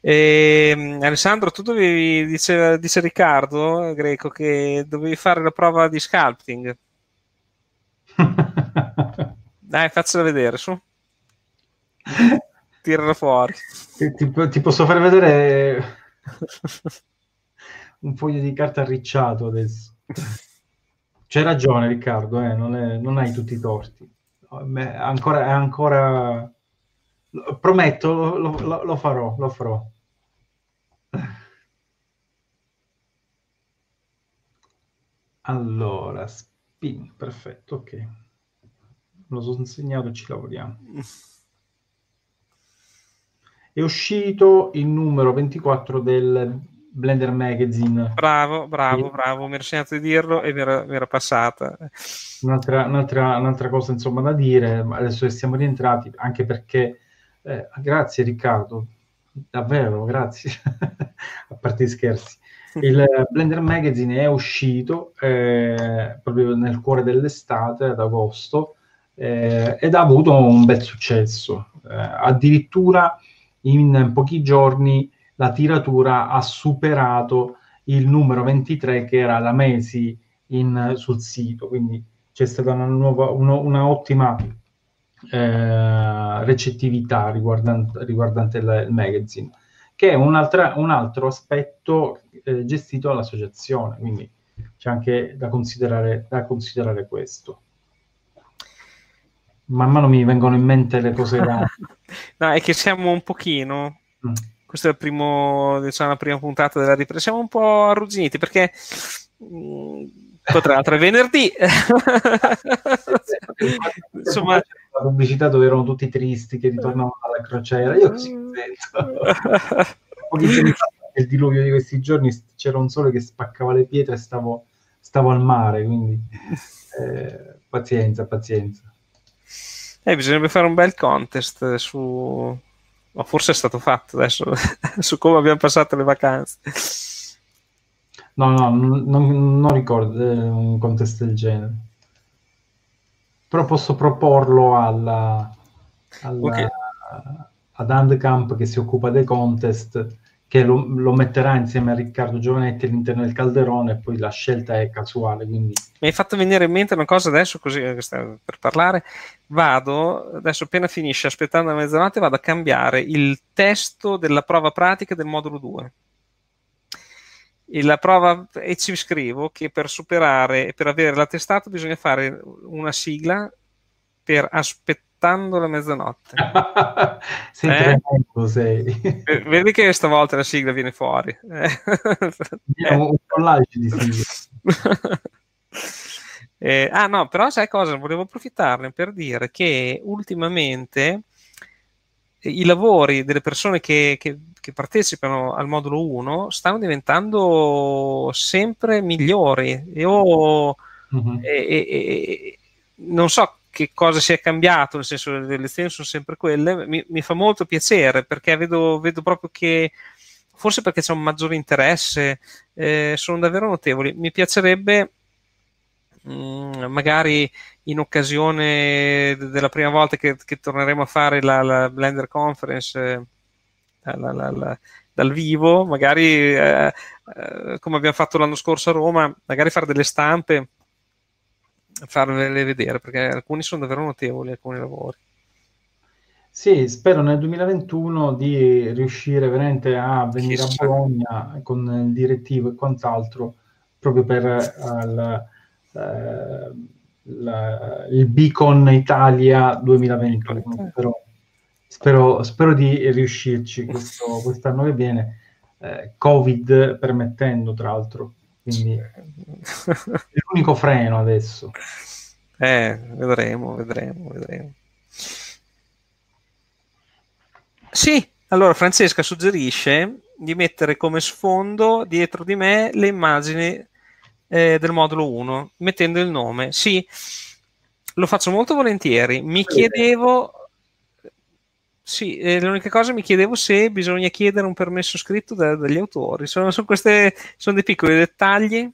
E, ehm, Alessandro, tu dovevi, dice, dice Riccardo Greco, che dovevi fare la prova di sculpting. [laughs] Dai, faccela vedere, su. Tirala fuori. Ti, ti, posso far vedere [laughs] un foglio di carta arricciato adesso. C'hai ragione, Riccardo, eh, non, è, non, hai tutti i torti. Ancora, è ancora... Prometto, lo, lo, lo farò, lo farò. Allora, spin, perfetto, ok. Lo sono insegnato e ci lavoriamo è uscito il numero 24 del Blender Magazine. Bravo, bravo, bravo, mi ero segnato di dirlo e mi era, mi era passata. Un'altra, un'altra, un'altra, cosa insomma da dire, adesso che siamo rientrati, anche perché, eh, grazie Riccardo, davvero, grazie, [laughs] a parte gli scherzi. Il Blender Magazine è uscito eh, proprio nel cuore dell'estate, ad agosto, eh, ed ha avuto un bel successo. Eh, addirittura in pochi giorni la tiratura ha superato il numero 23 che era la Mesi in, sul sito, quindi c'è stata una, nuova, uno, una ottima eh, recettività riguardante, riguardante il, il, magazine, che è un, un altro aspetto eh, gestito dall'associazione, quindi c'è anche da considerare, da considerare questo man mano mi vengono in mente le cose da... [laughs] no, è che siamo un pochino... Mm. Questa è il primo, diciamo, la prima puntata della ripresa. Siamo un po' arrugginiti perché... Mh, tra l'altro è venerdì. [laughs] Insomma, la pubblicità dove erano tutti tristi che ritornavano alla crociera. Io così sento. [laughs] Nel diluvio di questi giorni, c'era un sole che spaccava le pietre e stavo, stavo al mare. Quindi eh, pazienza, pazienza. Eh, bisognerebbe fare un bel contest su... Ma forse è stato fatto adesso, [laughs] su come abbiamo passato le vacanze. No, no, non, non ricordo eh, un contest del genere. Però posso proporlo alla, alla, okay. ad Handcamp che si occupa dei contest che lo, lo, metterà insieme a Riccardo Giovanetti all'interno del calderone e poi la scelta è casuale. Quindi... Mi hai fatto venire in mente una cosa adesso, così eh, per parlare. Vado, adesso appena finisce, aspettando la mezzanotte, vado a cambiare il testo della prova pratica del modulo 2. E la prova, e ci scrivo che per superare, per avere l'attestato bisogna fare una sigla per aspettare aspettando la mezzanotte. [laughs] eh? sei. Vedi che stavolta la sigla viene fuori. eh. un collage di sigla. [laughs] eh, ah no, però sai cosa? Volevo approfittarne per dire che ultimamente i lavori delle persone che, che, che, partecipano al modulo 1 stanno diventando sempre migliori. Io uh-huh. e, e, e, non so che cosa sia cambiato, nel senso le lezioni sono sempre quelle, mi, mi fa molto piacere perché vedo, vedo, proprio che forse perché c'è un maggiore interesse, eh, sono davvero notevoli. Mi piacerebbe mh, mm, magari in occasione della prima volta che, che torneremo a fare la, la Blender Conference eh, la, la, dal vivo, magari eh, eh, come abbiamo fatto l'anno scorso a Roma, magari fare delle stampe, farvele vedere, perché alcuni sono davvero notevoli, alcuni lavori. Sì, spero nel 2021 di riuscire veramente a venire a Bologna con il direttivo e quant'altro, proprio per uh, la, uh, la, il Beacon Italia 2021. Spero, spero, spero di riuscirci questo, quest'anno che viene, eh, Covid permettendo, tra l'altro. Quindi [laughs] è l'unico freno adesso. Eh, vedremo, vedremo, vedremo. Sì, allora Francesca suggerisce di mettere come sfondo dietro di me le immagini eh, del modulo 1, mettendo il nome. Sì, lo faccio molto volentieri. Mi chiedevo... Sì, eh, l'unica cosa mi chiedevo se bisogna chiedere un permesso scritto da, dagli autori. Sono, sono, queste, sono dei piccoli dettagli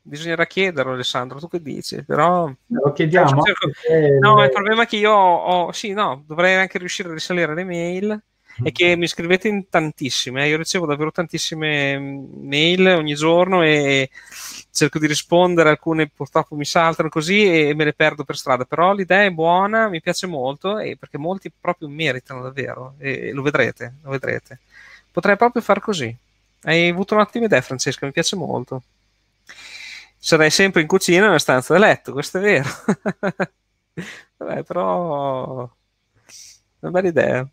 bisognerà chiederlo Alessandro, tu che dici? Però lo chiediamo. Cioè, no, il problema è che io ho, ho, sì, no, dovrei anche riuscire a risalire le mail e che mi scrivete in tantissime, eh. io ricevo davvero tantissime mail ogni giorno e cerco di rispondere, alcune purtroppo mi saltano così e me le perdo per strada, però l'idea è buona, mi piace molto perché molti proprio meritano davvero e lo vedrete, lo vedrete. Potrei proprio far così. Hai avuto un'ottima idea Francesca, mi piace molto sarei sempre in cucina nella stanza da letto, questo è vero. [laughs] Vabbè, però una bella idea.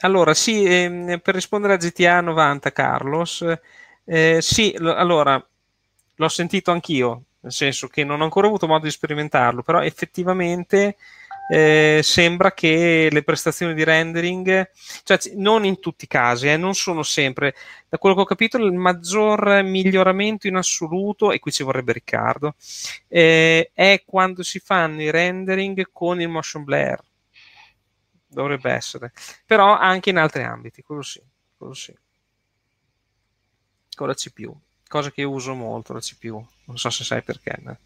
Allora, sì, ehm, per rispondere a GTA 90, Carlos, eh, sì, lo, allora, l'ho sentito anch'io, nel senso che non ho ancora avuto modo di sperimentarlo, però effettivamente eh, sembra che le prestazioni di rendering, cioè non in tutti i casi, eh, non sono sempre, da quello che ho capito, il maggior miglioramento in assoluto, e qui ci vorrebbe Riccardo, eh, è quando si fanno i rendering con il motion blur. Dovrebbe essere, però anche in altri ambiti, quello sì, quello sì. Con la CPU, cosa che io uso molto la CPU, non so se sai perché. No?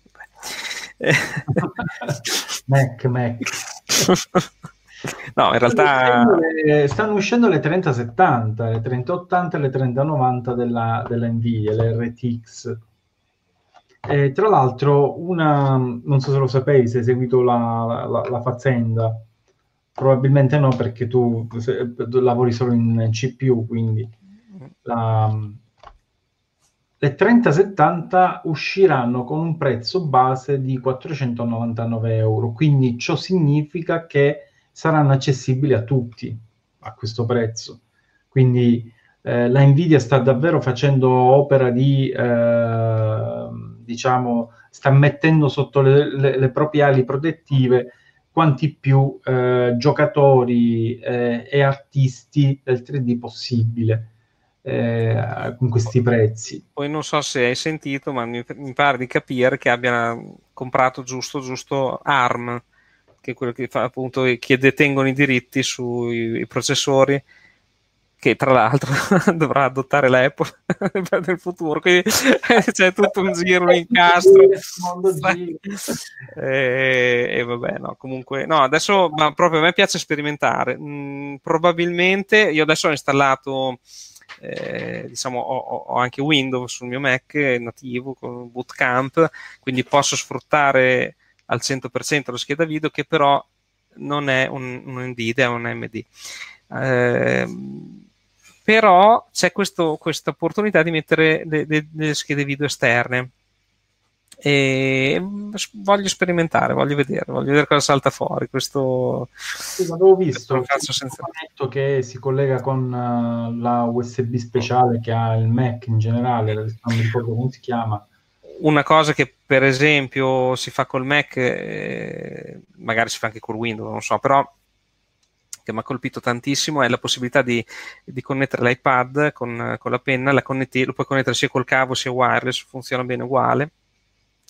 [laughs] Mac, Mac. No, in realtà... Le, stanno uscendo le 3070, le 3080 e le 3090 della, della Nvidia, le RTX. E, tra l'altro, una, non so se lo sapevi, se hai seguito la, la, la faccenda, probabilmente no perché tu se, lavori solo in CPU, quindi la, le 3070 usciranno con un prezzo base di 499 euro, quindi ciò significa che saranno accessibili a tutti a questo prezzo. Quindi eh, la Nvidia sta davvero facendo opera di, eh, diciamo, sta mettendo sotto le, le, le, proprie ali protettive quanti più eh, giocatori eh, e artisti del 3D possibile eh, con questi prezzi. Poi non so se hai sentito, ma mi, mi pare di capire che abbiano comprato giusto, giusto ARM, che è quello che fa appunto che detengono i diritti sui processori che tra l'altro [laughs] dovrà adottare l'Apple [laughs] nel futuro, quindi [laughs] c'è tutto un giro, un incastro. e, e, vabbè, no, comunque, no, adesso ma proprio a me piace sperimentare. Mm, probabilmente io adesso ho installato eh, diciamo, ho, ho, anche Windows sul mio Mac nativo con Bootcamp, quindi posso sfruttare al 100% la scheda video che però non è un, un NVIDIA, è un AMD. Eh, però c'è questo, questa opportunità di mettere delle schede video esterne e voglio sperimentare, voglio vedere, voglio vedere cosa salta fuori. Questo sì, avevo visto un senza... che si collega con uh, la USB speciale che ha il Mac in generale, non mi ricordo come si chiama. Una cosa che per esempio si fa col Mac, eh, magari si fa anche col Windows, non so, però che mi ha colpito tantissimo è la possibilità di, di connettere l'iPad con, con la penna, la connetti, lo puoi connettere sia col cavo sia wireless, funziona bene uguale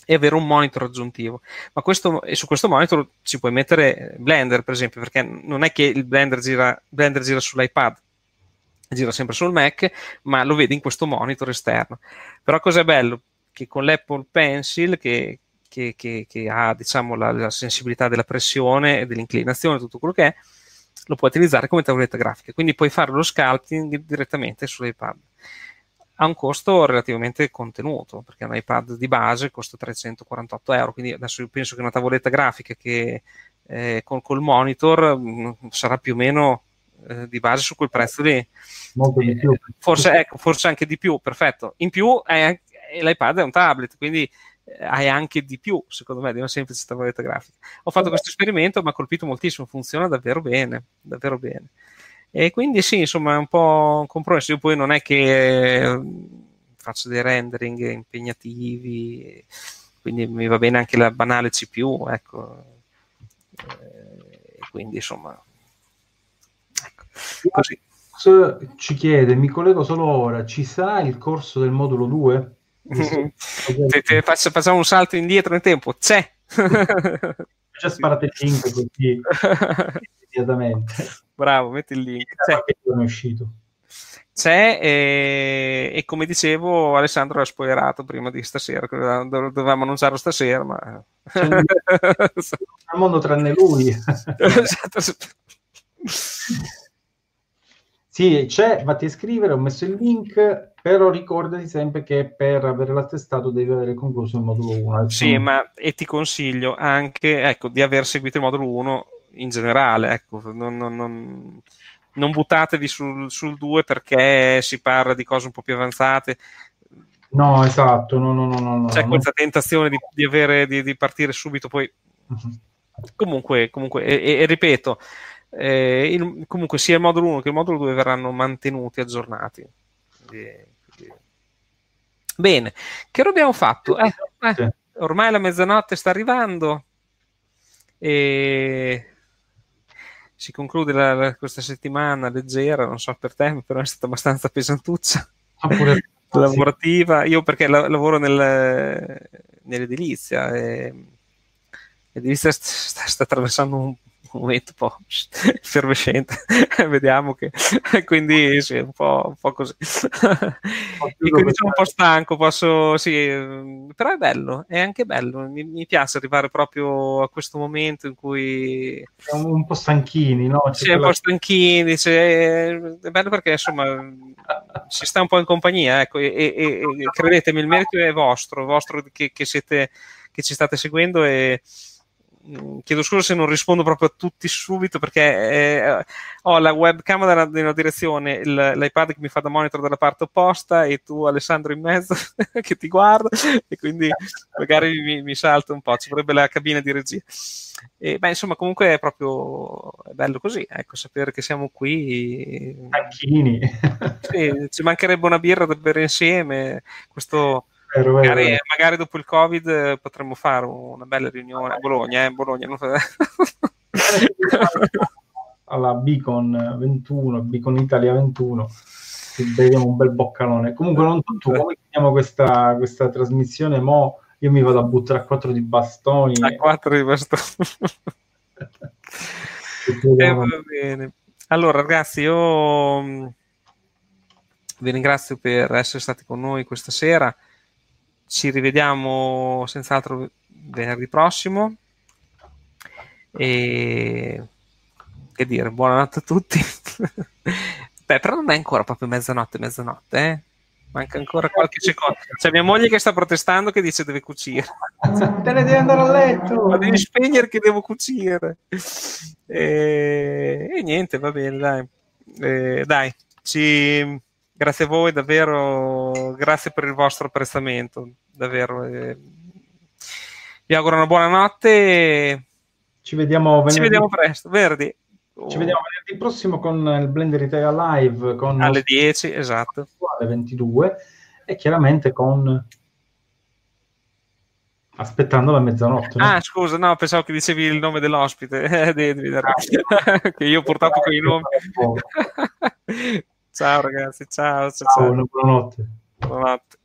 e avere un monitor aggiuntivo. Ma questo, e su questo monitor ci puoi mettere Blender, per esempio, perché non è che il Blender gira, Blender gira sull'iPad, gira sempre sul Mac, ma lo vede in questo monitor esterno. Però cos'è bello? Che con l'Apple Pencil, che, che, che, che ha diciamo, la, la, sensibilità della pressione e dell'inclinazione, tutto quello che è, lo puoi utilizzare come tavoletta grafica. Quindi puoi fare lo sculpting direttamente sull'iPad. Ha un costo relativamente contenuto, perché un iPad di base costa 348 euro, quindi adesso io penso che una tavoletta grafica che eh, con, col monitor mh, mm, sarà più o meno eh, di base su quel prezzo lì. Più. Forse, ecco, forse anche di più, perfetto. In più è, l'iPad è un tablet, quindi eh, hai anche di più, secondo me, di una semplice tavoletta grafica. Ho fatto questo esperimento, mi ha colpito moltissimo, funziona davvero bene, davvero bene. E quindi sì, insomma, è un po' un compromesso. Io poi non è che eh, faccio dei rendering impegnativi, quindi mi va bene anche la banale CPU, ecco. E quindi insomma, Così. Ci chiede, mi collego solo ora, ci sarà il corso del modulo 2? Te, te faccio, facciamo un salto indietro nel tempo, c'è! Già sparate il link così immediatamente. Bravo, metti il link. C'è. È uscito. C'è e, e, come dicevo Alessandro l'ha spoilerato prima di stasera, dovevamo annunciarlo stasera, ma... Un [laughs] mondo tranne lui. esatto. Sì, c'è, vatti a iscrivere, ho messo il link, però ricordati sempre che per avere l'attestato devi avere concluso il modulo 1. Sì, ma e ti consiglio anche ecco, di aver seguito il modulo 1 in generale, ecco, non, non, non, non buttatevi sul, sul 2 perché si parla di cose un po' più avanzate. No, esatto, no, no, no, no C'è questa tentazione di, di, avere, di, di partire subito, poi... Uh-huh. Comunque, comunque e, e ripeto, eh, il, comunque sia il modulo 1 che il modulo 2 verranno mantenuti aggiornati. Quindi, quindi... Bene, che roba abbiamo fatto? Eh, eh, ormai la mezzanotte sta arrivando e si conclude la, la, questa settimana leggera, non so per te, però è stata abbastanza pesantuccia. Ah, [laughs] lavorativa, io perché la, lavoro nel, nell'edilizia e l'edilizia sta, sta attraversando un momento un po' effervescente, [laughs] vediamo che [laughs] quindi sì, un po', un po così. e quindi sono un po' stanco, posso, sì, però è bello, è anche bello, mi, mi piace arrivare proprio a questo momento in cui... Siamo un po' stanchini, no? C'è sì, quella... un po' stanchini, cioè, è bello perché insomma si sta un po' in compagnia, ecco, e, e, e credetemi, il merito è vostro, vostro che, che siete, che ci state seguendo e chiedo scusa se non rispondo proprio a tutti subito perché eh, ho la webcam dalla, nella direzione, il, l'iPad che mi fa da monitor dalla parte opposta e tu Alessandro in mezzo [laughs] che ti guarda e quindi magari mi, mi salta un po', ci vorrebbe la cabina di regia. E, beh, insomma, comunque è proprio è bello così, ecco, sapere che siamo qui. Tacchini. Sì, ci mancherebbe una birra da bere insieme. Questo Vero, magari, vero. magari, dopo il Covid eh, potremmo fare una bella riunione a Bologna. Eh? Bologna non... [laughs] alla Beacon 21, Beacon Italia 21, beviamo un bel boccalone. Comunque, non tutto, come chiamiamo questa, questa trasmissione? Mo io mi vado a buttare a quattro di bastoni. A quattro di bastoni. [laughs] eh, va bene. Allora, ragazzi, io mm, vi ringrazio per essere stati con noi questa sera. Ci rivediamo senz'altro venerdì prossimo. E che dire, buonanotte a tutti. [laughs] Beh, però non è ancora proprio mezzanotte, mezzanotte, eh? Manca ancora qualche secondo. C'è mia moglie che sta protestando che dice deve cucire. Te ne devi andare a letto. Ma devi spegnere che devo cucire. E, e niente, va bene, dai. E, dai, ci... grazie a voi davvero, grazie per il vostro apprezzamento davvero. Eh, vi auguro una buona notte. Ci vediamo, venerdì. Ci vediamo presto, Verdi. Ci vediamo venerdì prossimo con il Blender Italia Live con alle 10, esatto. Alle 22 e chiaramente con aspettando la mezzanotte. No? Ah, scusa, no, pensavo che dicevi il nome dell'ospite. che io purtroppo con i nomi. Ciao ragazzi, ciao. Ciao, ciao. buonanotte. Buonanotte.